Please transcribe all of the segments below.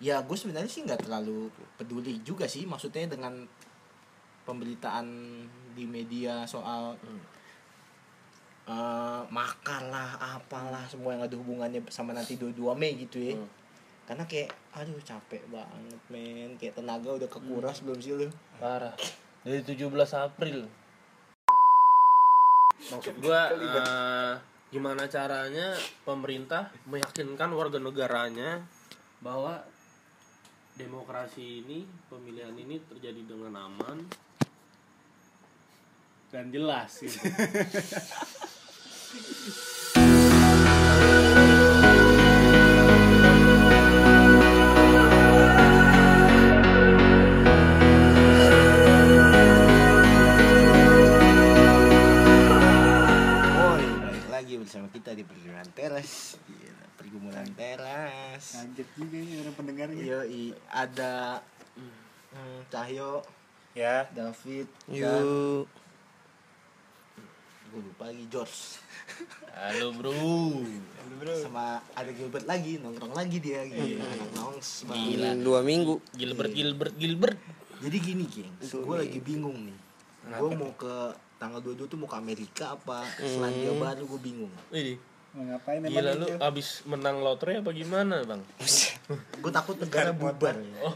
ya gue sebenarnya sih nggak terlalu peduli juga sih maksudnya dengan pemberitaan di media soal Hmm. eh, makar lah apalah semua yang ada hubungannya sama nanti 22 Mei gitu ya. Hmm. karena kayak aduh capek banget men. Kayak tenaga udah kekuras belum sih lu? Parah. Dari 17 April. Maksud gua eh, gimana caranya pemerintah meyakinkan warga negaranya bahwa demokrasi ini pemilihan ini terjadi dengan aman dan jelas gitu. bersama kita di pergumulan teras. Gila, pergumulan teras. Kaget juga nih orang pendengarnya. Yoi, ada hmm, Cahyo, Ya, David, dan Yuk. gue lupa lagi George. Halo bro. Bro. sama ada Gilbert lagi nongkrong lagi dia. Gitu anak nongs banget. Gila. Dua minggu. Gilbert Gilbert Gilbert. Jadi gini geng gue lagi bingung nih. Gue mau ke tanggal 22 tuh mau ke Amerika apa? Selandia Baru gue bingung. Ini Mau ngapain emang gila lu itu? abis menang lotre apa gimana bang? Gue takut negara bubar. Oh.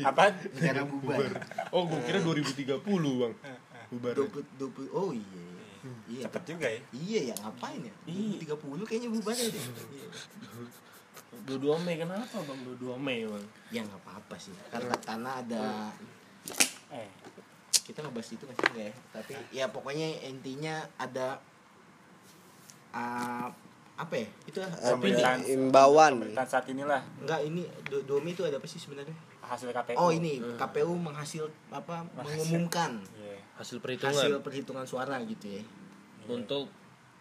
Apa? negara bubar. oh gua kira 2030 bang. Bubar. 20, 20 oh iya. Iya. Cepet juga ya. iya ya ngapain ya? 30 kayaknya bubar ya deh. Iya. 22 Mei kenapa bang? 22 Mei bang? Ya nggak apa-apa sih. Karena karena ada Eh, kita ngebahas itu nggak sih nggak ya tapi ya pokoknya intinya ada ah, apa ya itu Ada Pemerintahan. imbauan. pemerintahan saat inilah enggak ini do- domi itu ada apa sih sebenarnya hasil KPU. oh ini KPU menghasil apa mengumumkan Iya. hasil perhitungan hasil perhitungan suara gitu ya untuk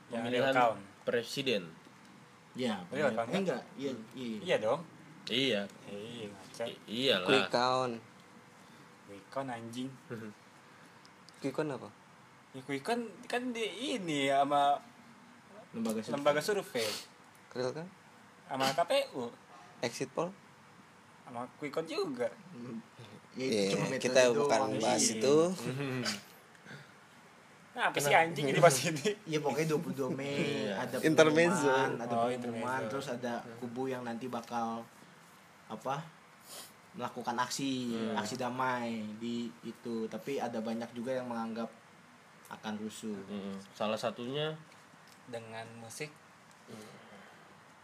Yang pemilihan count. presiden ya kan, eh, enggak iya iya Iya dong. iya Iya, ngaca. I- iyalah Quick count. Wikon anjing. Quick count apa? Ya Wikon kan di ini sama lembaga survei. lembaga survei Real kan? sama KPU Exit poll? sama Wikon juga. ya, itu Iya, cuma metode kita bukan doang bahas itu. Nah, apa sih anjing ini pas ini? Iya pokoknya 22 Mei Iya. ada Intermezzo. ada Oh, pengumuman intermezzo. terus ada kubu yang nanti bakal apa melakukan aksi aksi damai di itu. Tapi ada banyak juga yang menganggap akan rusuh. Mm-mm. salah satunya? Dengan musik?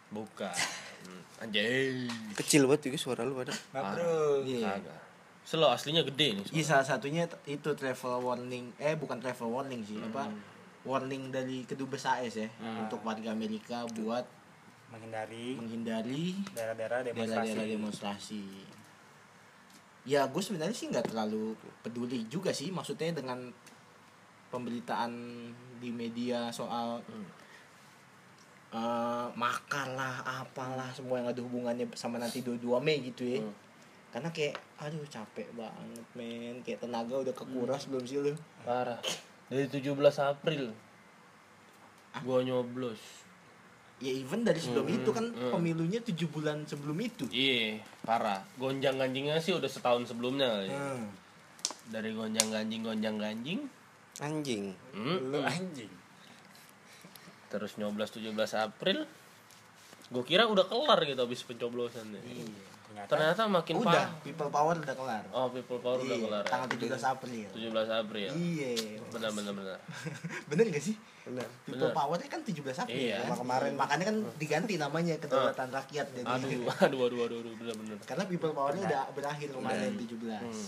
Bukan. Mm, anjay. Kecil banget juga suara lu pada. Nah, bro. iya. kagak. Selo aslinya gede nih Iya salah satunya itu travel warning. Eh bukan travel warning sih apa warning dari kedubes AS ya untuk warga Amerika buat Menghindari menghindari daerah-daerah demonstrasi. daerah-daerah demonstrasi. Ya gue sebenarnya sih nggak terlalu peduli juga sih maksudnya dengan pemberitaan di media soal eh, makar lah apalah semua yang ada hubungannya sama nanti 22 Mei gitu ya. Hmm. Karena kayak aduh capek banget men kayak tenaga udah kekuras belum sih lu? parah dari 17 April gua nyoblos Ya even dari sebelum itu kan pemilunya tujuh bulan sebelum itu. iya parah gonjang ganjingnya sih udah setahun sebelumnya kali ya. Hmm. dari gonjang ganjing gonjang ganjing Anjing. hmm, Lu anjing. terus nyoblos 17 April gue kira udah kelar gitu habis pencoblosan ya. Ternyata ternyata makin Udah, parah people power udah kelar. oh people power udah Iya, kelar ya. Tanggal 17 April. 17 April Iya. benar benar benar Bener gak sih? Benar. People. Power kan 17 April Iya. kan? Kemarin. Makanya kan diganti namanya Kedaulatan Rakyat jadi. aduh aduh aduh aduh, aduh benar benar Karena People Power-nya udah berakhir kemarin 17. Hmm.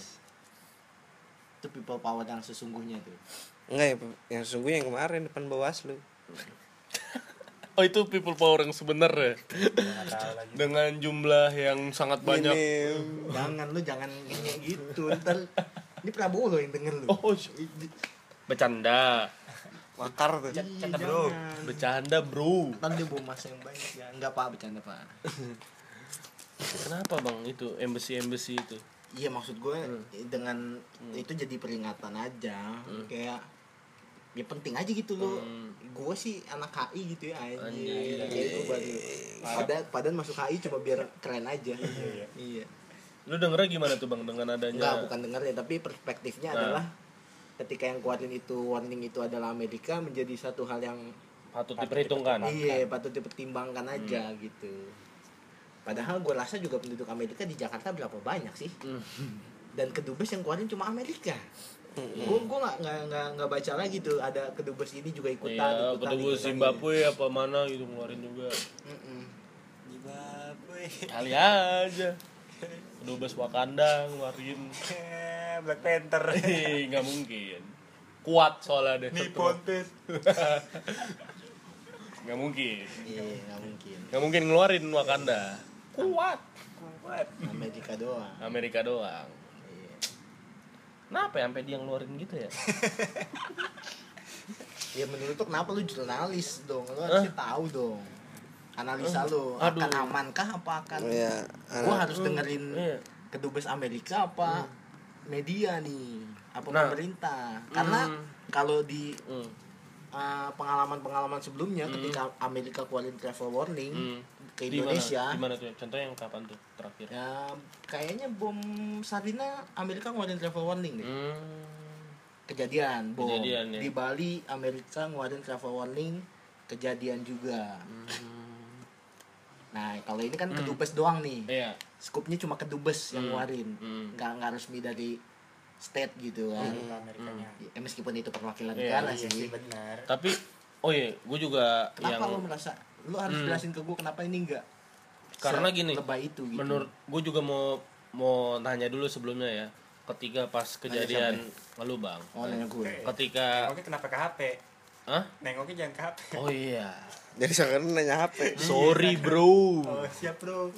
Itu People Power yang sesungguhnya tuh. Enggak ya, yang sesungguhnya yang kemarin depan Bawaslu. oh itu people power yang sebenarnya lagi. dengan jumlah yang sangat banyak Ini Jangan lu jangan kayak gitu. Ntar ini Prabowo lo yang denger lu. oh bercanda makar tuh. Iya, Canda, bro. jangan. bercanda bro dia bawa masa yang banyak ya. Enggak pak bercanda pak. kenapa bang itu embassy embassy itu Iya maksud gue dengan itu jadi peringatan aja kayak ya penting aja gitu loh Hmm. gue sih anak HI gitu ya anjir Anjir. Kayak itu baru padahal padahal masuk HI cuma biar keren aja Iya. iya lu dengernya gimana tuh bang dengan adanya enggak bukan denger ya tapi perspektifnya Nah. adalah ketika yang keluarin itu warning itu adalah Amerika menjadi satu hal yang patut Patut diperhitungkan. iya patut dipertimbangkan aja gitu. Padahal gue rasa juga penduduk Amerika di Jakarta berapa banyak sih? Hmm. dan kedubes yang keluarin cuma Amerika. Gue gue nggak nggak nggak baca lagi tuh ada kedubes ini juga ikutan iya ikutan, ikutan, Zimbabwe apa mana gitu ngeluarin juga. Zimbabwe. kali aja. Kedubes Wakanda ngeluarin Black Panther. Nggak mungkin. Kuat soalnya deh Nippon nggak mungkin. Iya nggak mungkin. Nggak mungkin ngeluarin Wakanda. Kuat. Kuat. Amerika doang. Amerika doang. Iya. kenapa ya sampai dia ngeluarin gitu ya? Ya menurut lu kenapa lu jurnalis dong? Lu harusnya tahu dong. Analisa lu akan Aduh. amankah apa akan? Ya gua anak harus dengerin Iya. kedubes Amerika apa media nih apa Nah. pemerintah karena Hmm. kalau di Hmm. uh, pengalaman-pengalaman sebelumnya Hmm. ketika Amerika keluarin travel warning Hmm. ke? Indonesia Di mana tuh? Contohnya yang kapan tuh terakhir? ya kayaknya bom Sarina Amerika ngeluarin travel warning deh Hmm. kejadian bom Kejadian, ya. di Bali Amerika ngeluarin travel warning kejadian juga Hmm. nah kalau ini kan kedubes doang nih Iya. Skupnya cuma kedubes yang Hmm. ngeluarin Hmm. nggak nggak resmi dari state gitu kan Itu Amerikanya. Ya, meskipun itu perwakilan Iya, negara Iya sih sih benar. Tapi oh iya, gue juga kenapa yang lo merasa lo harus Hmm. jelasin ke gue kenapa ini enggak Karena gini, lebay itu gitu menurut gue juga mau mau nanya dulu sebelumnya ya. Ketika pas kejadian ngelu bang, oh nanya gue ketika Nengoknya kenapa ke HP? Hah? Nengoknya jangan ke HP. Oh iya. Jadi sekarang nanya HP Sorry bro. Oh, siap, Bro.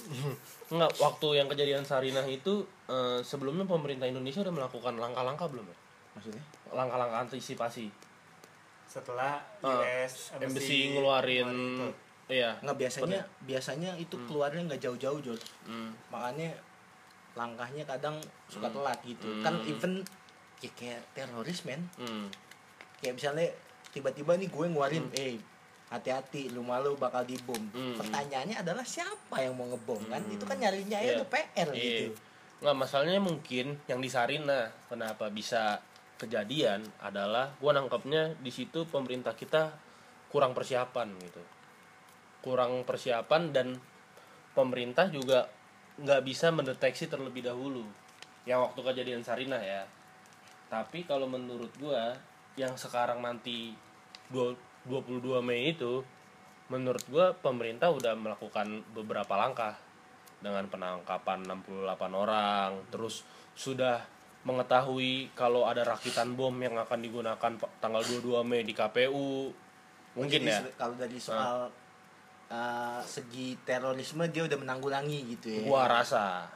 Enggak, waktu yang kejadian Sarinah itu eh, sebelumnya pemerintah Indonesia udah melakukan langkah-langkah belum ya? maksudnya Langkah-langkah antisipasi. Setelah Ah, US Embassy ngeluarin itu. iya. nggak biasanya biasanya itu keluarnya nggak jauh-jauh George Hmm. makanya langkahnya kadang suka Hmm. telat gitu Hmm. kan even ya kayak teroris men Hmm. kayak misalnya tiba-tiba nih gue ngeluarin eh hati-hati rumah lu bakal dibom Hmm. pertanyaannya adalah siapa yang mau ngebom kan Hmm. itu kan nyarinya ya Iya. udah PR Iya. gitu Nggak, masalahnya mungkin yang di Sarina kenapa bisa kejadian adalah gua nangkepnya di situ pemerintah kita kurang persiapan gitu. Kurang persiapan dan pemerintah juga nggak bisa mendeteksi terlebih dahulu. Yang waktu kejadian Sarina ya. Tapi kalau menurut gua yang sekarang nanti dua- 22 Mei itu menurut gua pemerintah udah melakukan beberapa langkah dengan penangkapan 68 orang terus sudah mengetahui kalau ada rakitan bom yang akan digunakan tanggal 22 Mei di KPU mungkin Jadi ya? kalau dari soal uh, segi terorisme dia udah menanggulangi gitu ya? Gua rasa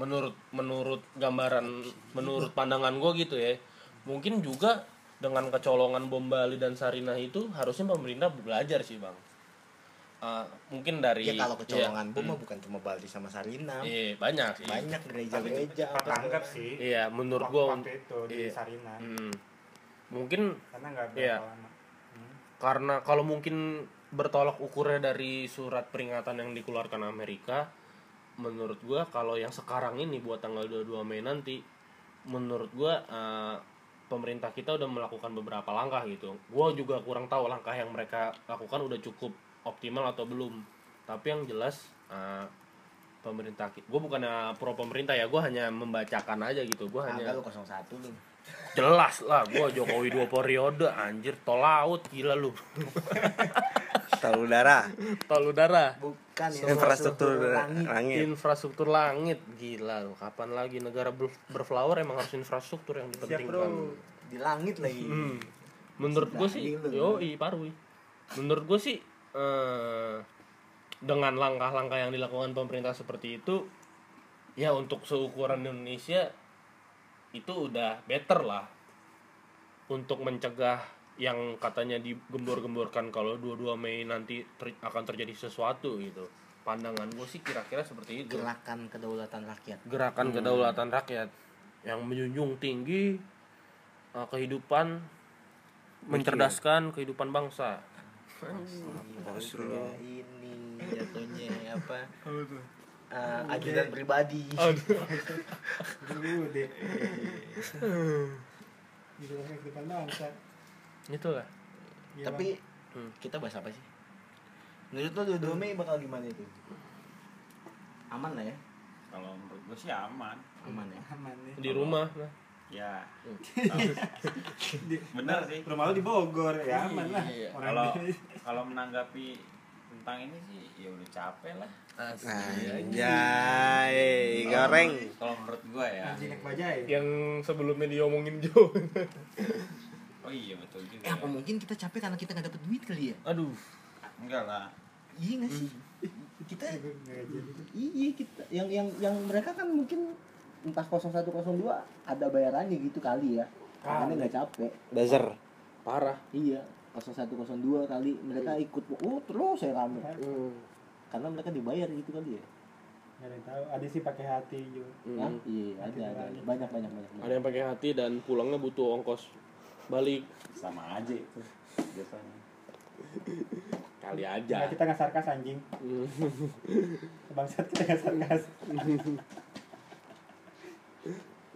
menurut menurut gambaran menurut pandangan gua gitu ya mungkin juga dengan kecolongan bom Bali dan Sarinah itu harusnya pemerintah belajar sih bang Eh, mungkin dari ya kalau kecolongan iya, bom mah bukan cuma Bali sama Sarinam iya, banyak sih banyak gereja-gereja segala. sih. iya menurut Waktu- gua waktu itu di iya. Sarina. hmm, mungkin Karena nggak Iya. Hmm. karena kalau mungkin bertolak ukurnya dari surat peringatan yang dikeluarkan Amerika menurut gua kalau yang sekarang ini buat tanggal 22 Mei nanti menurut gua eh, pemerintah kita udah melakukan beberapa langkah gitu. Gua juga kurang tahu langkah yang mereka lakukan udah cukup optimal atau belum. Tapi yang jelas eh, pemerintah gue bukannya pro pemerintah ya gue hanya membacakan aja gitu. Gue hanya lu 01 lu jelas lah gue Jokowi dua periode anjir tol laut gila lu tahu udara tol udara bukan infrastruktur langit. langit infrastruktur langit gila lu kapan lagi negara ber- berflower emang harus infrastruktur yang Siap, dipentingkan Bro. di langit lagi Hmm. menurut gue sih yo lu. parwi menurut gue sih eh, dengan langkah-langkah yang dilakukan pemerintah seperti itu ya untuk seukuran Indonesia itu udah better lah untuk mencegah yang katanya digembor-gemborkan kalau 22 Mei nanti ter- akan terjadi sesuatu gitu. Pandangan gue sih kira-kira seperti itu. Gerakan kedaulatan rakyat. Gerakan kedaulatan rakyat yang menjunjung tinggi uh, kehidupan mencerdaskan kehidupan bangsa. Maksudnya ini jatuhnya apa? Eh, ajudan pribadi. Dulu deh. Gitu kehidupan bangsa. itulah Iya, Tapi Hmm. kita bahas apa sih? Menurut lo 22 Mei bakal gimana itu? Aman lah ya? Kalau menurut gue sih aman. Aman ya? Aman nih. di rumah nah. Ya. Di- Bener sih. Rumah lu di Bogor ya aman lah. Iya. Kalau kalau menanggapi tentang ini sih ya udah capek lah. Anjay, goreng. Kalau menurut gue ya. Naik bajai. yang sebelumnya diomongin Jo Oh iya betul Eh juga. apa mungkin kita capek karena kita nggak dapet duit kali ya? aduh Enggak lah. Iya nggak sih? Kita Nggak jadi. iya kita yang yang yang mereka kan mungkin entah 0102 ada bayarannya gitu kali ya. Makanya nggak capek. Buzzer. parah Iya, 0102 kali mereka ikut oh terus saya rame. Karena mereka dibayar gitu kali ya. Nggak ada yang tahu. Ada sih pakai hati juga. Hah? Iya, ada, ada. Banyak banyak banyak. ada yang pakai hati dan pulangnya butuh ongkos balik Sama aja itu. Biasanya. kali aja kita nggak sarkas anjing. Bangsat kita nggak sarkas.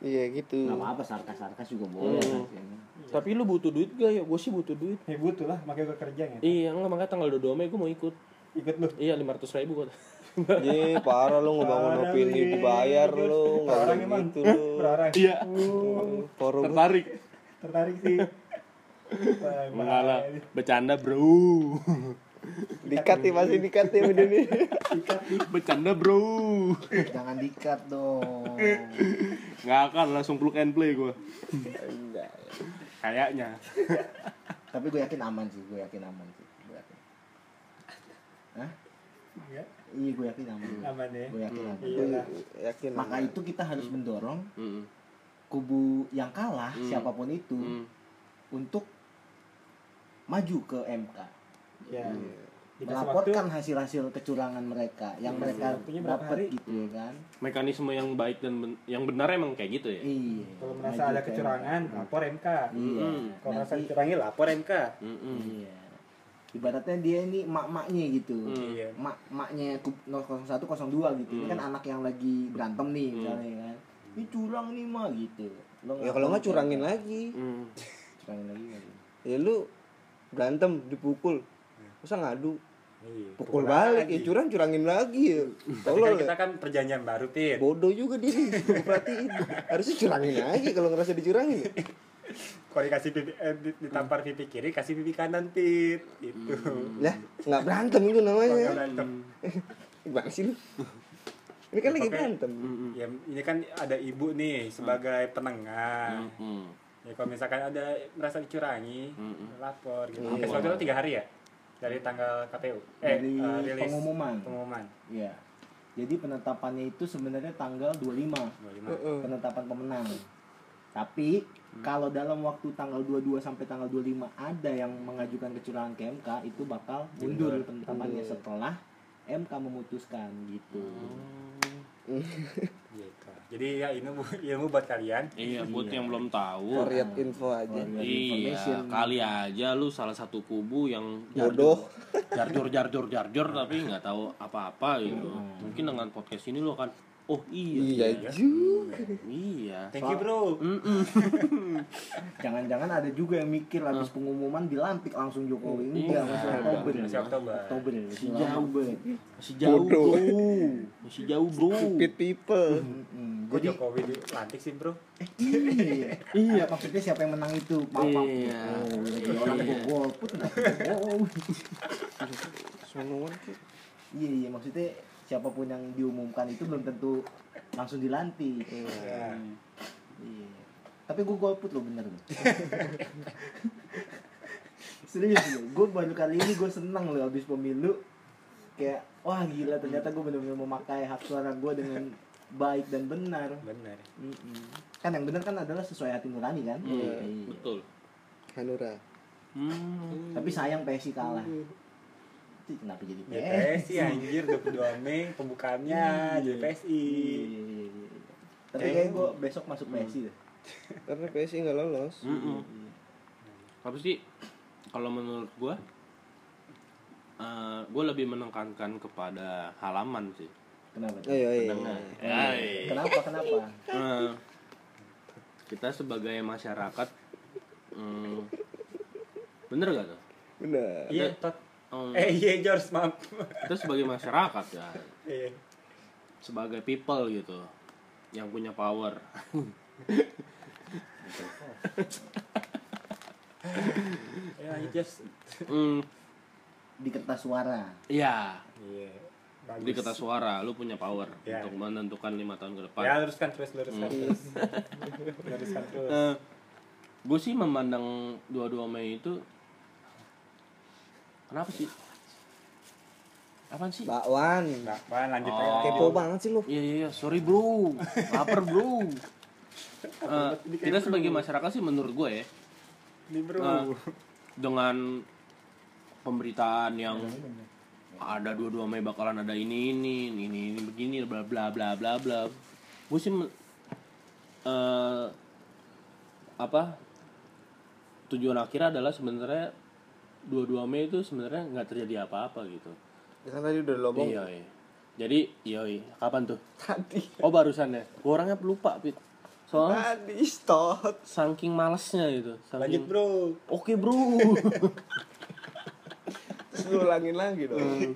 Iya gitu. Gak apa-apa sarkas-sarkas juga boleh. Hmm. kan. tapi lu butuh duit gak ya gue sih butuh duit Ya butuh lah, makanya gue kerja ya. iya enggak makanya tanggal 22 Mei gue mau ikut Ikut lu. iya 500 ribu kok Ih, parah lu ngebangun Parah, opini dibayar lu, enggak Orang boleh gitu lu. Berorang. iya Forum tertarik Tertarik sih. Mengalah bercanda bro dikat nih masih dikat nih udah nih. bercanda bro Jangan dikat dong. nggak akan langsung plug and play gue Enggak. kayaknya Tapi gue yakin aman sih, gue yakin aman sih. Gue yakin. Hah? Iya, Iya, gue yakin aman. aman ya. Gue yakin aman. Iya lah. Yakin. Maka itu kita harus mendorong Mm, kubu yang kalah Hmm. siapa pun itu mm. untuk maju ke MK Ya. Hmm. Waktu. melaporkan hasil-hasil kecurangan mereka yang Hmm. mereka berapa dapat hari? gitu ya kan mekanisme yang baik dan ben- yang benar emang kayak gitu ya iya Kalau merasa Maju ada ke kecurangan, MK. lapor MK. iya Hmm. Kalau merasa dicurangi, lapor MK. Mm-mm. iya ibaratnya dia ini mak-maknya gitu Hmm. Iya. mak maknya 01 02 gitu ini Hmm. kan anak yang lagi berantem nih misalnya kan ini curang nih mah gitu Lo Ya kalau nggak curangin lagi. Mm. curangin lagi? Ya lu berantem dipukul. Masa ngadu? Iya. Pukul balik, ya curang curangin lagi ya. Tapi kan Tolol kita ya. kan perjanjian baru, Pit. Bodoh juga dia nih, perhatiin. Harusnya curangin aja kalau ngerasa dicurangin. Kalau dikasih pipi, eh, di- ditampar pipi kiri, kasih pipi kanan, Pit. Gitu. Lah, nggak berantem itu namanya. berantem. Gimana sih lu? Ini kan lagi Pakai- berantem. Mm-mm. Ya, ini kan ada ibu nih sebagai penengah. Mm-mm. Ya kalau misalkan ada merasa dicurangi, lapor gitu. Iya. Sampai waktu itu tiga hari ya dari tanggal KPU. Eh, Dari rilis pengumuman. Pengumuman. Iya. Jadi penetapannya itu sebenarnya tanggal 25 25. Heeh. penetapan pemenang. Tapi kalau dalam waktu tanggal 22 sampai tanggal 25 ada yang mengajukan kecurangan ke MK itu bakal mundur penetapannya setelah MK memutuskan gitu. Gitu. Jadi ya ilmu ilmu buat kalian. Iya, buat yang belum tahu. For your info aja. Iya, kali aja lu salah satu kubu yang Bodoh. jarjur jarjur jarjur tapi nggak tahu apa-apa gitu. Mungkin dengan podcast ini lu akan oh iya. Iya juga. Iya. Thank you, Bro. Jangan-jangan ada juga yang mikir habis pengumuman dilantik langsung Jokowi. Iya. Enggak, masih Oktober. Masih Oktober. Oktober. Masih Jauh. Masih jauh. Masih jauh, Bro. Stupid people. Jadi Jokowi dilantik sih, Bro? iya. Iya, maksudnya siapa yang menang itu? Maaf, maaf. Iya. Oh, jadi orang gua golput nggak bohong. Sonoan sih. Iya iya maksudnya siapa pun yang diumumkan itu belum tentu langsung dilantik. Iya. Iya. Tapi gue golput loh bener loh. Serius loh, gue baru kali ini gue seneng loh habis pemilu kayak wah gila ternyata gue benar-benar memakai hak suara gue dengan baik dan benar. Benar. Mm-mm. Kan yang benar kan adalah sesuai hati nurani kan. Iya, Iya. betul. Hanura. Hmm. Tapi sayang PSI kalah. Itu kenapa jadi Ya PSI? PSI anjir 22 Mei pembukaannya jadi PSI. Iya, iya, iya, iya. Tapi kayak gue besok masuk PSI deh. Karena PSI nggak lolos. Mm-mm. apa sih kalau menurut gue eh gue lebih menekankan kepada halaman sih Kenapa? Oh, iya, iya. Iya. Eh, Kenapa? Kenapa? eh, kita sebagai masyarakat hmm, bener gak tuh Bener. Iya, tot. Hmm, Eh, iya George, maaf. kita sebagai masyarakat ya Iya. sebagai people gitu yang punya power Ya, just. hmm, Di kertas suara. ya Iya. Bagus. di kertas suara lu punya power Ya. untuk menentukan lima tahun ke depan Ya, luruskan terus, luruskan terus. luruskan terus. gue sih memandang 22 Mei itu kenapa sih apaan sih Bakwan. Nah, Wan, lanjut Oh. aja. Kepo banget sih lu. Iya iya iya, sorry bro, lapar bro. Eh, kita sebagai masyarakat sih menurut gue ya Ini bro. eh, dengan pemberitaan yang ada dua-dua Mei bakalan ada ini ini ini ini begini bla bla bla bla bla. Gue sih eh, apa tujuan akhirnya adalah sebenarnya 22 Mei itu sebenarnya nggak terjadi apa-apa gitu. Ya kan tadi udah lo ngomong. Iya, iya. Jadi, iya, iya. kapan tuh? Tadi. Oh barusan ya. Gua orangnya lupa, Pit. Soalnya Tadi stop. saking malesnya gitu. Lanjut Saking... bro. Oke bro. Terus lu ulangin lagi dong.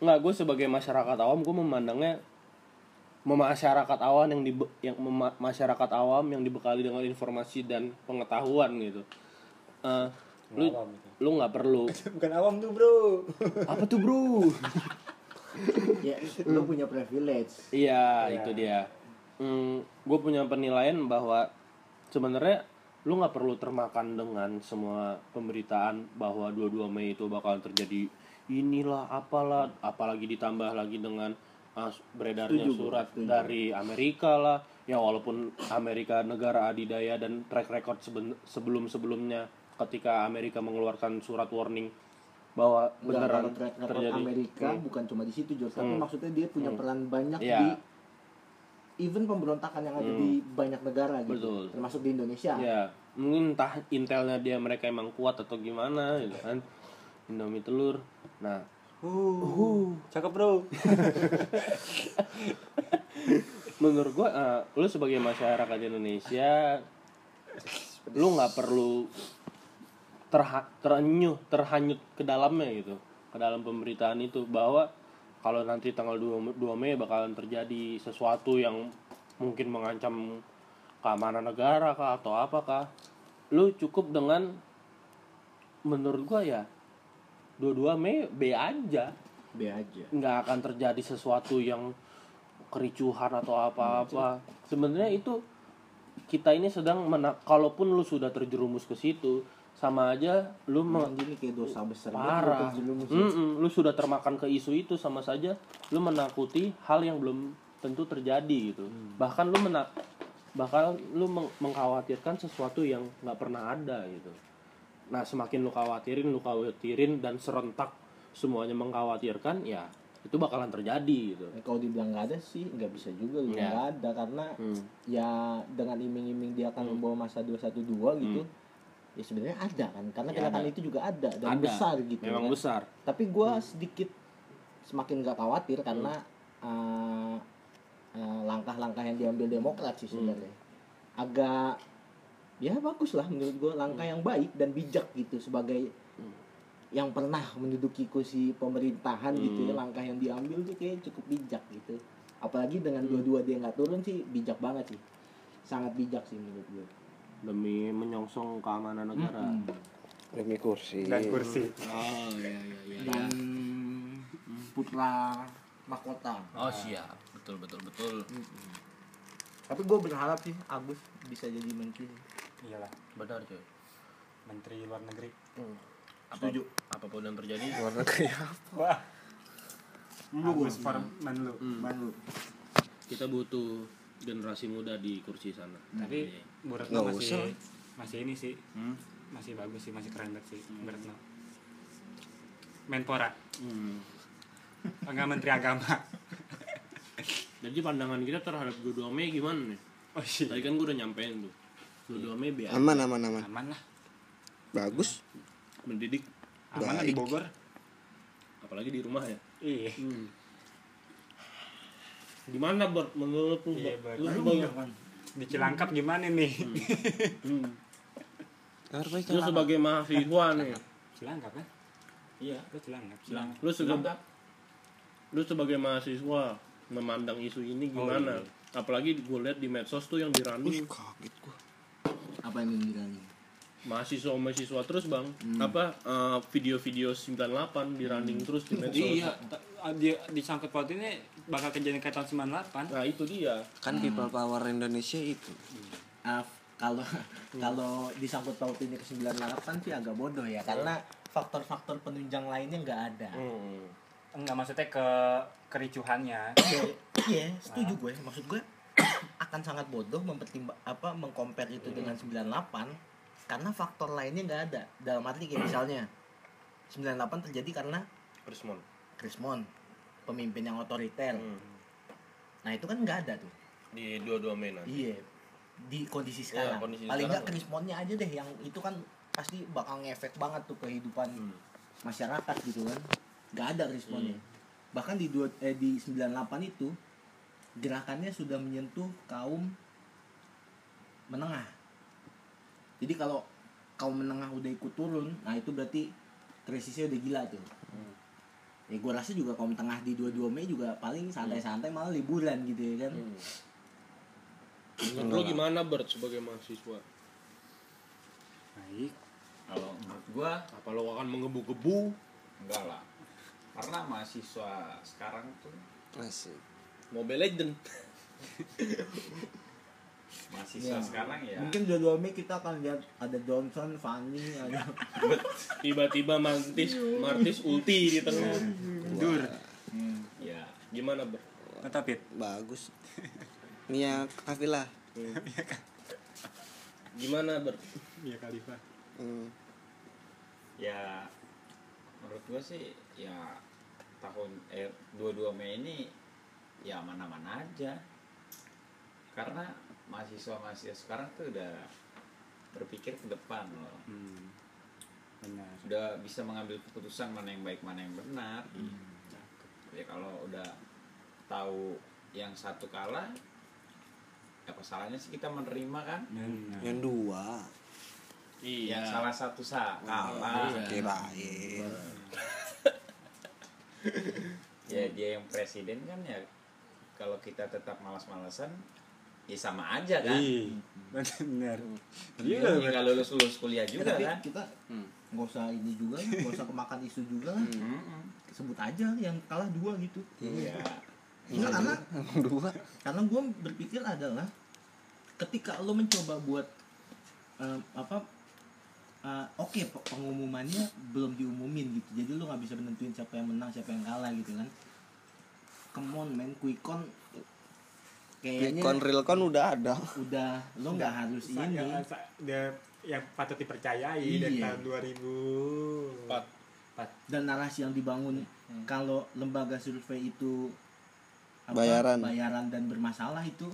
Nggak, gue sebagai masyarakat awam, gue memandangnya masyarakat awam yang di yang mema- masyarakat awam yang dibekali dengan informasi dan pengetahuan gitu. Eh, lu Awam lu nggak perlu Bukan awam tuh bro. apa tuh bro? Ya, lu punya privilege. Iya, Iya. itu dia. Hmm, gue punya penilaian bahwa sebenarnya lu nggak perlu termakan dengan semua pemberitaan bahwa 22 Mei itu bakal terjadi inilah apalah, apalagi ditambah lagi dengan ah, beredarnya Setuju, surat Setuju. dari Amerika lah. Ya walaupun Amerika negara adidaya dan track record sebelum-sebelumnya ketika Amerika mengeluarkan surat warning bahwa beneran terjadi. Amerika bukan cuma di situ, George. Tapi Hmm. maksudnya dia punya Hmm. peran banyak Iya. di even pemberontakan yang ada Hmm. di banyak negara gitu. Betul. Termasuk di Indonesia. Ya, mungkin entah intelnya dia mereka emang kuat atau gimana gitu kan. Indomie telur. Nah, Uh, cakep bro. menurut gua eh, lu sebagai masyarakat Indonesia lu nggak perlu terha terenyuh, terhanyut ke dalamnya gitu. Ke dalam pemberitaan itu bahwa kalau nanti tanggal 2, 2 Mei bakalan terjadi sesuatu yang mungkin mengancam keamanan negara kah atau apakah lu cukup dengan menurut gua ya 22 Mei B aja B aja. nggak akan terjadi sesuatu yang kericuhan atau apa-apa. Sebenarnya itu kita ini sedang mena- kalaupun lu sudah terjerumus ke situ sama aja lu me- Emang ini kayak dosa besar parah. lu terjerumus. Mm-mm, lu sudah termakan ke isu itu sama saja lu menakuti hal yang belum tentu terjadi gitu. Bahkan lu mena bakal lu meng- mengkhawatirkan sesuatu yang nggak pernah ada gitu. Nah, semakin lu khawatirin, lu khawatirin dan serentak semuanya mengkhawatirkan, ya itu bakalan terjadi gitu. Ya, kalau dibilang nggak ada sih nggak bisa juga bilang Ya. nggak ada karena Hmm. ya dengan iming-iming dia akan membawa masa 212 gitu ya sebenarnya ada kan karena Ya, gerakan ada. itu juga ada dan Ada. besar gitu Memang kan. besar. tapi gua sedikit semakin nggak khawatir karena Hmm. eh, eh, langkah-langkah yang diambil Demokrat Hmm. sih sebenarnya agak ya bagus lah menurut gua langkah yang baik dan bijak gitu sebagai Hmm. yang pernah menduduki kursi pemerintahan gitu ya Hmm. langkah yang diambil tuh kayak cukup bijak gitu apalagi dengan Hmm. dua-dua dia nggak turun sih bijak banget sih sangat bijak sih menurut gue Demi menyongsong keamanan negara. Mm-mm. Demi kursi. Dan kursi. Oh iya iya iya. dan putra mahkota Oh siap, betul betul betul. tapi gue berharap sih Agus bisa jadi menteri Iyalah, Benar cuy. menteri luar negeri. Apa, apa pun yang terjadi, Luar negeri apa? Wah, lu for menlu. hmm, kita butuh generasi muda di kursi sana. Tapi Iya. Bu Retno masih usah. masih ini sih, Hmm? masih bagus sih, masih keren banget sih Bu Retno. Menpora, Hmm. enggak menteri agama. Jadi pandangan kita terhadap 22 Mei gimana nih? Oh iya. Tadi kan gue udah nyampein tuh. 22 Mei biar Aman aman aman. Aman lah. Bagus. mendidik Aman di Baik. Bogor. apalagi di rumah ya Iya. Hmm. Gimana Bert menurut lu? Iya. Lu Di Cilangkap gimana nih? hmm. Harus lu sebagai mahasiswa nih, Cilangkap kan? Iya. Itu Cilangkap. Silang. lu sebagai Cilangkap. lu sebagai mahasiswa memandang isu ini gimana? Apalagi gue lihat di medsos tuh yang Wih, dirunding kaget gua. apa yang dibilangin mahasiswa mahasiswa terus bang. Apa eh, video-video 98 dirunding terus di medsos? Iya, ta- di disangkut pautinnya bakal kejadian kayak tahun 98. Nah itu dia. Kan people power Indonesia itu. Ah, kalau kalau disangkut pautinnya ke 98 sih agak bodoh ya karena faktor-faktor penunjang lainnya nggak ada. Hmm. Enggak maksudnya ke kericuhannya. Iya, setuju gue. Maksud gue akan sangat bodoh mempertimbang apa mengcompare itu dengan 98 karena faktor lainnya nggak ada. Dalam arti kayak misalnya 98 terjadi karena Krismon. Krismon pemimpin yang otoriter. Hmm. Nah, itu kan nggak ada tuh. Di dua-dua Mei nanti. Iya. Di kondisi sekarang. kondisi Paling nggak. Krismonnya aja deh yang itu kan pasti bakal ngefek banget tuh kehidupan Hmm. masyarakat gitu kan. Nggak ada Krismonnya. Bahkan di dua, eh, di 98 itu gerakannya sudah menyentuh kaum menengah. Jadi kalau kaum menengah udah ikut turun, nah itu berarti krisisnya udah gila tuh. Ya gue rasa juga kaum tengah di 22 Mei juga paling santai-santai malah liburan gitu ya kan. Hmm. Menurut lu gimana Bert sebagai mahasiswa? Baik. Kalau menurut gua Apa lo akan menggebu-gebu? enggak lah. Karena mahasiswa sekarang tuh Asik. Mobile Legend. mahasiswa Ya. sekarang ya Mungkin 22 Mei kita akan lihat ada Johnson, Fanny, ada Tiba-tiba Martis, Martis ulti di tengah. Dur. ya Gimana Bert? Tetap ya. Bagus. Mia Kafilah. Gimana Bert? Iya Khalifah. Hmm. ya menurut gua sih ya tahun eh 22 Mei ini ya mana-mana aja karena mahasiswa-mahasiswa sekarang tuh udah berpikir ke depan loh Hmm. Benar. sudah bisa mengambil keputusan mana yang baik mana yang benar ya kalau udah tahu yang satu kalah apa salahnya sih kita menerima kan Benar. Yang dua. Iya. yang salah satu sa kalah Kirain. ya dia yang presiden kan ya kalau kita tetap malas-malasan ya sama aja kan Iya. Benar. Iya, nggak lulus lulus kuliah juga tapi kan kita nggak usah ini juga nggak usah kemakan isu juga lah. Mm-mm. sebut aja yang kalah dua gitu iya Enggak, karena dua. karena gue berpikir adalah ketika lo mencoba buat eh, apa eh, oke pe- pengumumannya belum diumumin gitu jadi lo nggak bisa menentuin siapa yang menang siapa yang kalah gitu kan come on man quickon kayaknya Kon real kon udah ada. udah lo nggak harus ini sa- dia yang patut dipercayai Iya. dari tahun 2000 Empat. dan narasi yang dibangun kalau lembaga survei itu Bayaran. bayaran dan bermasalah itu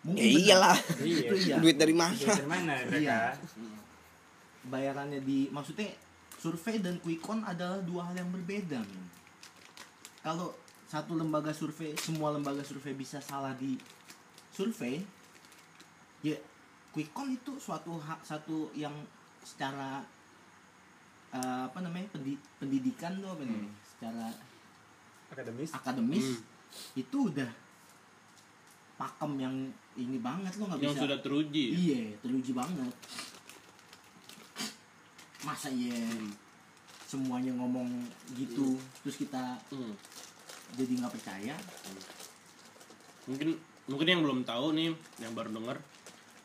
mungkin Ya iyalah. Iya. itu iya Duit dari mana? Dari mana mereka? bayarannya di maksudnya survei dan quickon adalah dua hal yang berbeda men. kalau satu lembaga survei semua lembaga survei bisa salah di survei ya quickon itu suatu hak satu yang secara eh, apa namanya pendi- pendidikan tuh apa namanya secara Akademis. akademis itu udah pakem yang ini banget lo nggak Yang bisa. sudah teruji. iya teruji banget. Masa ya semuanya ngomong gitu terus kita Hmm. jadi nggak percaya? Mungkin mungkin yang belum tahu nih, yang baru dengar.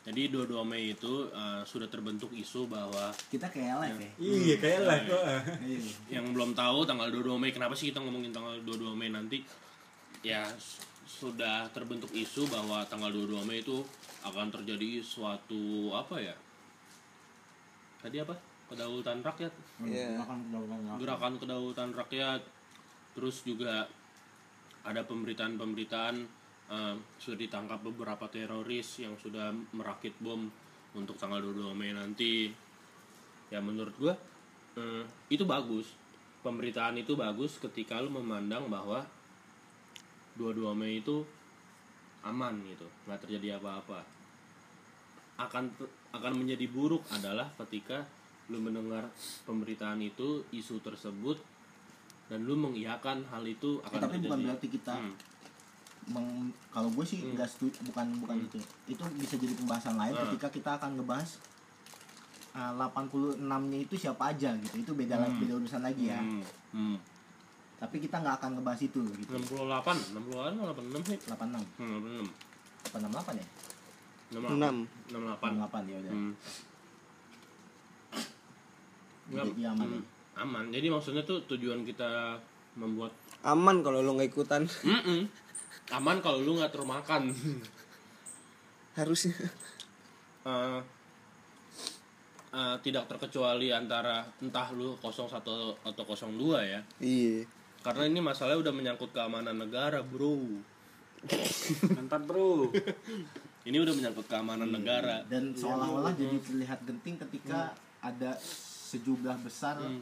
Jadi 22 Mei itu eh, sudah terbentuk isu bahwa kita kayak live ya? Iya, kayak lah kok. Iya. yang belum tahu tanggal 22 Mei kenapa sih kita ngomongin tanggal 22 Mei nanti? Ya sudah terbentuk isu bahwa tanggal 22 Mei itu akan terjadi suatu apa ya? Tadi apa? Kedaulatan rakyat. Iya. Makan kedaulatan gerakan kedaulatan rakyat. Terus juga ada pemberitaan-pemberitaan sudah ditangkap beberapa teroris yang sudah merakit bom untuk tanggal 22 Mei nanti. Ya menurut gue eh, itu bagus. Pemberitaan itu bagus ketika lu memandang bahwa 22 Mei itu aman gitu nggak terjadi apa-apa. Akan akan menjadi buruk adalah ketika lu mendengar pemberitaan itu isu tersebut dan lu mengiyakan hal itu akan Eh, tapi terjadi. bukan berarti kita Hmm. Meng- kalau gue sih Hmm. nggak setuju bukan bukan itu itu bisa jadi pembahasan lain Ah. ketika kita akan ngebahas uh, 86 nya itu siapa aja gitu itu beda Hmm. beda urusan lagi ya Hmm. Hmm. tapi kita nggak akan ngebahas itu gitu 68 68 atau 86 sih 86 Hmm, 86 868 ya 68 6 68 88 ya udah Hmm. Jadi aman hmm, aman. Jadi maksudnya tuh tujuan kita membuat aman kalau lo nggak ikutan Mm-mm. Aman kalau lu nggak termakan. harusnya Eh, eh, tidak terkecuali antara entah lu 01 atau 02 ya. iya Karena ini masalahnya udah menyangkut keamanan negara, Bro. mantap bro Ini udah menyangkut keamanan negara. dan seolah-olah jadi terlihat genting ketika ada sejumlah besar Hmm.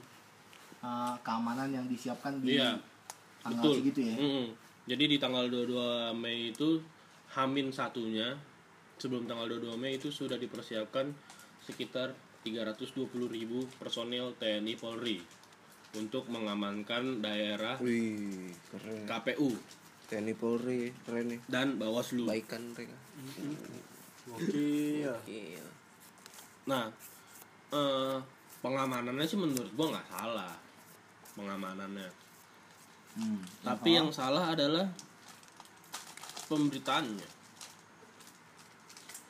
uh, keamanan yang disiapkan di Iya. tanggal Betul. segitu ya Mm-mm. Jadi di tanggal 22 Mei itu Hamin satunya sebelum tanggal 22 Mei itu sudah dipersiapkan sekitar 320.000 personil TNI Polri untuk mengamankan daerah wih keren. KPU TNI Polri keren nih. Dan Bawaslu. baikan mereka. Oke iya Nah, eh, pengamanannya sih menurut gua nggak salah. Pengamanannya. Hmm. Tapi yang salah adalah pemberitaannya.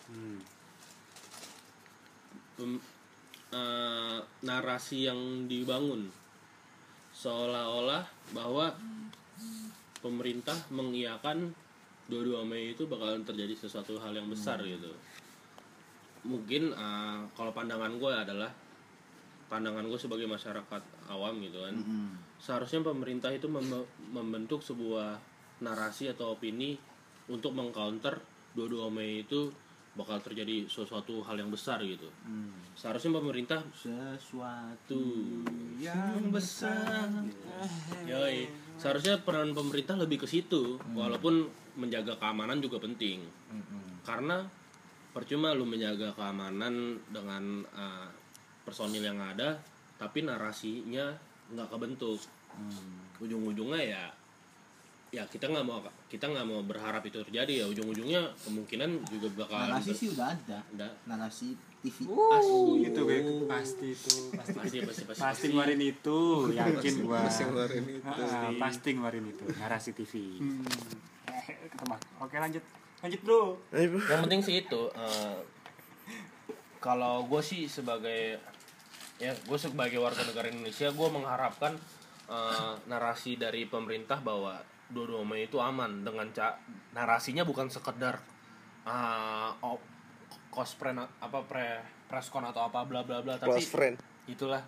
hmm. Pem- eh, narasi yang dibangun seolah-olah bahwa pemerintah mengiyakan 22 Mei itu bakalan terjadi sesuatu hal yang besar gitu. Mungkin eh, kalau pandangan gue adalah pandangan gue sebagai masyarakat awam gitu kan. Mm-mm. Seharusnya pemerintah itu mem- membentuk sebuah narasi atau opini untuk mengcounter 22 Mei itu bakal terjadi sesuatu hal yang besar gitu. Hmm. Seharusnya pemerintah sesuatu tuh yang besar. Yoi. Seharusnya peran pemerintah lebih ke situ, walaupun menjaga keamanan juga penting. Mm-mm. Karena percuma lu menjaga keamanan dengan uh, personil yang ada, tapi narasinya nggak kebentuk. Hmm. Ujung-ujungnya ya ya kita nggak mau kita nggak mau berharap itu terjadi ya. Ujung-ujungnya kemungkinan juga bakal narasi sih udah ada. Ada narasi TV Uh, itu gue pasti itu. Pasti pasti pasti pasti, pasti ngeluarin itu yakin gua Pasti ngeluarin itu. Ah, pasti ngeluarin itu. Narasi TV eh ketebak. Oke lanjut. Lanjut bro. Yang penting sih itu eh, kalau gue sih sebagai ya gue sebagai warga negara Indonesia gue mengharapkan eh, narasi dari pemerintah bahwa 22 Mei itu aman dengan ca narasinya bukan sekedar eh, op- cospre apa pre preskon atau apa bla bla bla tapi friend itulah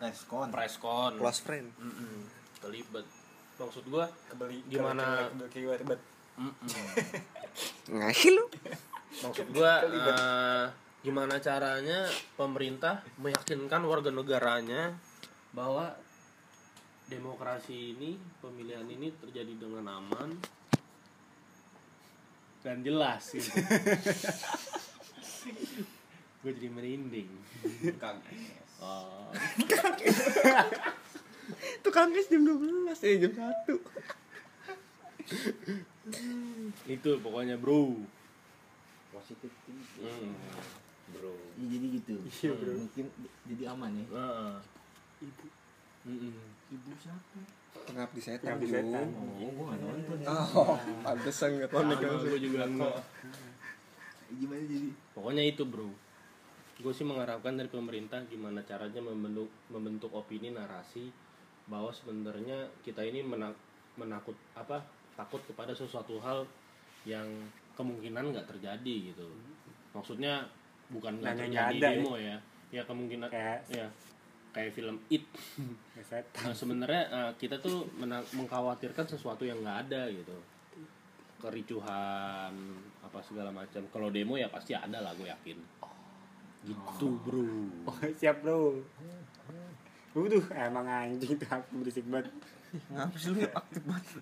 respon preskon close friend Mm-mm, kelibet maksud gue kebeli Gimana? kebeli ngasih lu maksud gua eh, gimana caranya pemerintah meyakinkan warga negaranya bahwa demokrasi ini pemilihan ini terjadi dengan aman dan jelas gitu. gue jadi merinding. Oh, tukang es jam 12 eh jam 1 itu pokoknya bro. Positif. Hmm, bro. Ya, jadi gitu. Iya, bro. mungkin jadi aman ya. Heeh. ibu. Mm-mm. ibu siapa? Pengabdi setan Pengabdi setan. oh gua nggak nonton. oh pantesan nggak Sama, langsung gua juga enggak. gimana jadi? Pokoknya itu bro. Gue sih mengharapkan dari pemerintah gimana caranya membentuk membentuk opini narasi bahwa sebenarnya kita ini menak, menakut apa takut kepada sesuatu hal yang kemungkinan nggak terjadi gitu. Maksudnya bukan nggak terjadi ada, demo ya. ya. Kemungkinan Kayak- ya kayak film it. Ya, Nah, sebenarnya eh, kita tuh mena- mengkhawatirkan sesuatu yang nggak ada gitu. Kericuhan apa segala macam. Kalau demo ya pasti ada lah gue yakin. Gitu bro. Oh, siap bro. Waduh, emang anjing tuh aku berisik banget. Ngapa sih lu aktif banget?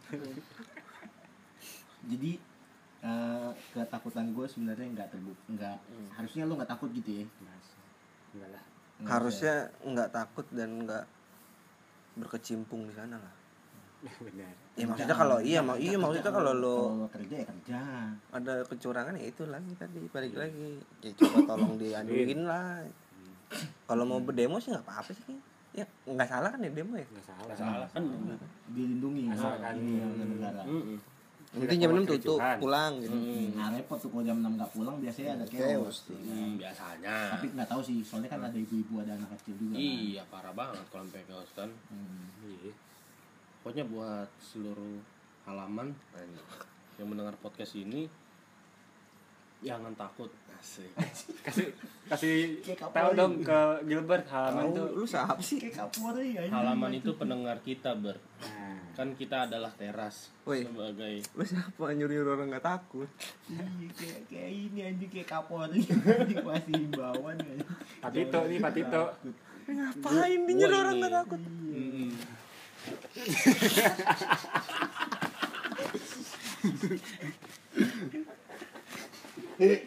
jadi eh, ketakutan gue sebenarnya nggak terbuk nggak harusnya lo nggak takut gitu ya? Enggak lah. Nggak Harusnya nggak takut dan nggak berkecimpung di sana lah. Benar. Ya maksudnya kalau iya mau iya maksudnya kalau lo kerja ya kerja. ada kecurangan ya itu lagi tadi balik lagi. Ya coba tolong diaduin lah. Kalau mau berdemo sih nggak apa-apa sih. Ya nggak salah kan ya demo ya? Enggak salah. salah kan dilindungi. Asalkan ini yang negara Penting jam enam tutup pulang gitu Nah repot tuh kalau jam 6 nggak pulang biasanya ada chaos. Hmm, biasanya Tapi nggak tahu sih, soalnya kan ada ibu-ibu ada anak kecil juga. kan. iya parah banget kalau sampai chaos kan Hmm. Iya. pokoknya buat seluruh halaman yang mendengar podcast ini jangan takut asik Kasih kasih Kayak tahu dong ke Gilbert halaman itu. lu siapa sih ya. halaman itu pendengar kita ber Nah, kan kita adalah teras Woi. sebagai lu siapa nyuruh nyuruh orang nggak takut Iya, kayak kayak ini anjing kayak Kapolri anjing masih himbauan kan. Pak Tito nih, Pak Tito. ngapain dia nyuruh orang nggak takut.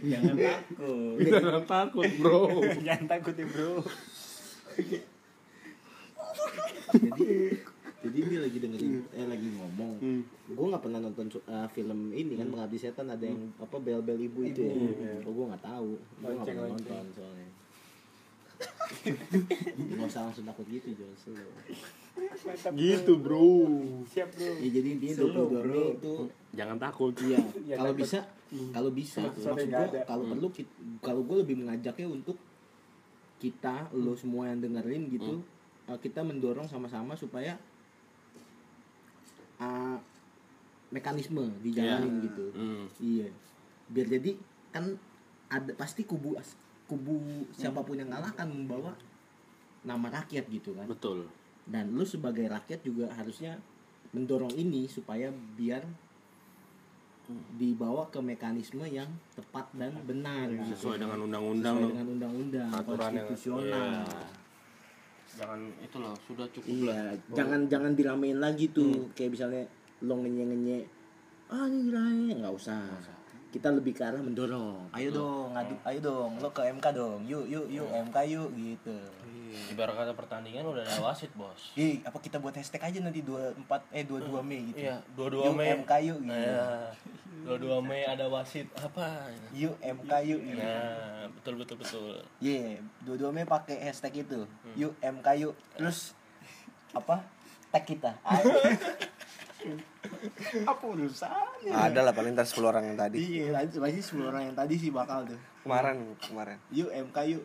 Jangan takut. jangan takut bro Jangan takut ya, Bro. jadi jadi dia lagi dengerin eh lagi ngomong. Gue nggak pernah nonton uh, film ini kan pengabdi setan ada yang apa bel bel ibu itu ya? oh gue nggak tahu. Gue nggak pernah nonton soalnya. Nggak usah langsung takut gitu Jos lo gitu bro. Siap, Bro. ya jadi intinya 22 Mei itu jangan takut. Iya Ya, kalau bisa kalau bisa maksud gue kalau perlu kalau gue lebih mengajaknya untuk kita lo semua yang dengerin gitu uh, kita mendorong sama-sama supaya uh, mekanisme dijalanin gitu. Hmm. iya. Biar jadi kan ada pasti kubu kubu siapa pun yang kalah akan membawa nama rakyat gitu kan. Betul. Dan lu sebagai rakyat juga harusnya mendorong ini supaya biar dibawa ke mekanisme yang tepat dan benar. Gitu. sesuai dengan undang-undang Sesuai dengan undang-undang Aturan yang- konstitusional. Iya. jangan itu loh sudah cukup iya lah. jangan jangan diramein lagi tuh kayak misalnya lo ngenye ngenye ah ini rame nggak usah kita lebih ke arah mendorong ayo dong ngadu ayo dong lo ke MK dong yuk yuk yuk MK yuk gitu ibarat kata pertandingan udah ada wasit bos Ih, apa kita buat hashtag aja nanti 24 eh 22 Mei gitu. iya dua-dua Yuk Mei MK yuk gitu. Iya. dua-dua Mei ada wasit apa Yuk MK yuk gitu. nah betul betul betul Iya, 22 Mei pakai hashtag itu. Hmm. Yuk MK yuk. Terus apa? Tag kita. apa urusannya? ada lah paling ntar 10 orang yang tadi Iya, nanti pasti 10 orang yang tadi sih bakal tuh. kemarin kemarin Yuk MK yuk.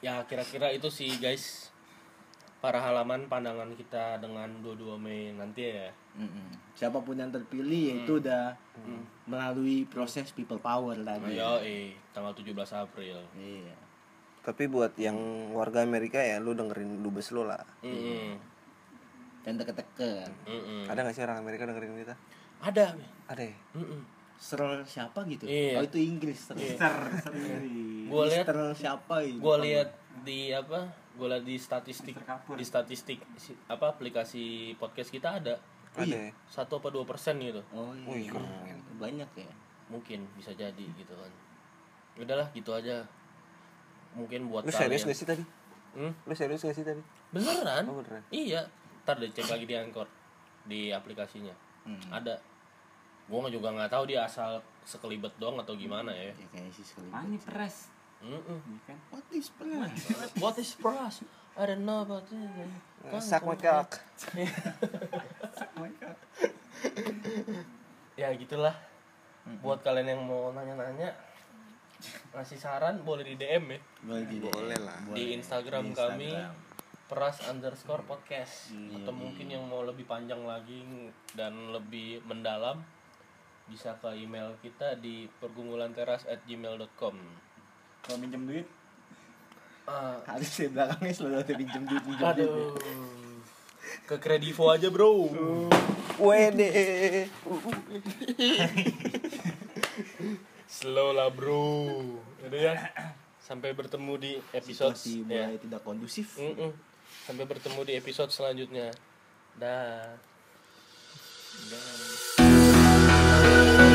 ya kira-kira itu sih guys para halaman pandangan kita dengan 22 Mei nanti ya Mm-mm. Siapa pun yang terpilih ya itu udah melalui proses people power tadi. ayo eh tanggal 17 April Iya. tapi buat yang warga Amerika ya lu dengerin dubes lu lah Mm-mm. Dan teke-teke. Mm-mm. ada nggak sih orang Amerika dengerin kita ada ada ya. Searle siapa gitu? Iya. Oh itu Inggris. Iya. Searle. Gua lihat- Mister siapa itu? gue lihat di apa gue lihat di statistik di statistik si- apa aplikasi podcast kita ada ada iya. ya satu apa dua persen gitu Oh iya. Banyak ya. mungkin bisa jadi gitu kan udahlah gitu aja mungkin buat lu serius gak sih tadi Hmm? lu serius gak sih tadi beneran oh beneran iya ntar deh cek lagi di anchor di aplikasinya Hmm. ada gua juga nggak tahu dia asal sekelibet doang atau gimana ya Ya kayaknya sih sekali. Ani pres. Mm-mm. Ini kan. What is plus? what is price I don't know about it Kan, Suck my cock. ya gitulah buat kalian yang mau nanya-nanya ngasih saran boleh di DM ya Boleh di Boleh lah. di Instagram Di kami Instagram. Peras underscore podcast Iya, atau iya. mungkin yang mau lebih panjang lagi dan lebih mendalam bisa ke email kita di pergumulanteras at gmail.com Kalau minjem duit, Ah, Harus di belakangnya selalu ada pinjam duit pinjam duit. aduh ke kredivo aja bro Wede. slow lah bro Udah ya sampai bertemu di episode situasi ya. mulai tidak kondusif Mm-mm. Sampai bertemu di episode selanjutnya. Dah. Dan-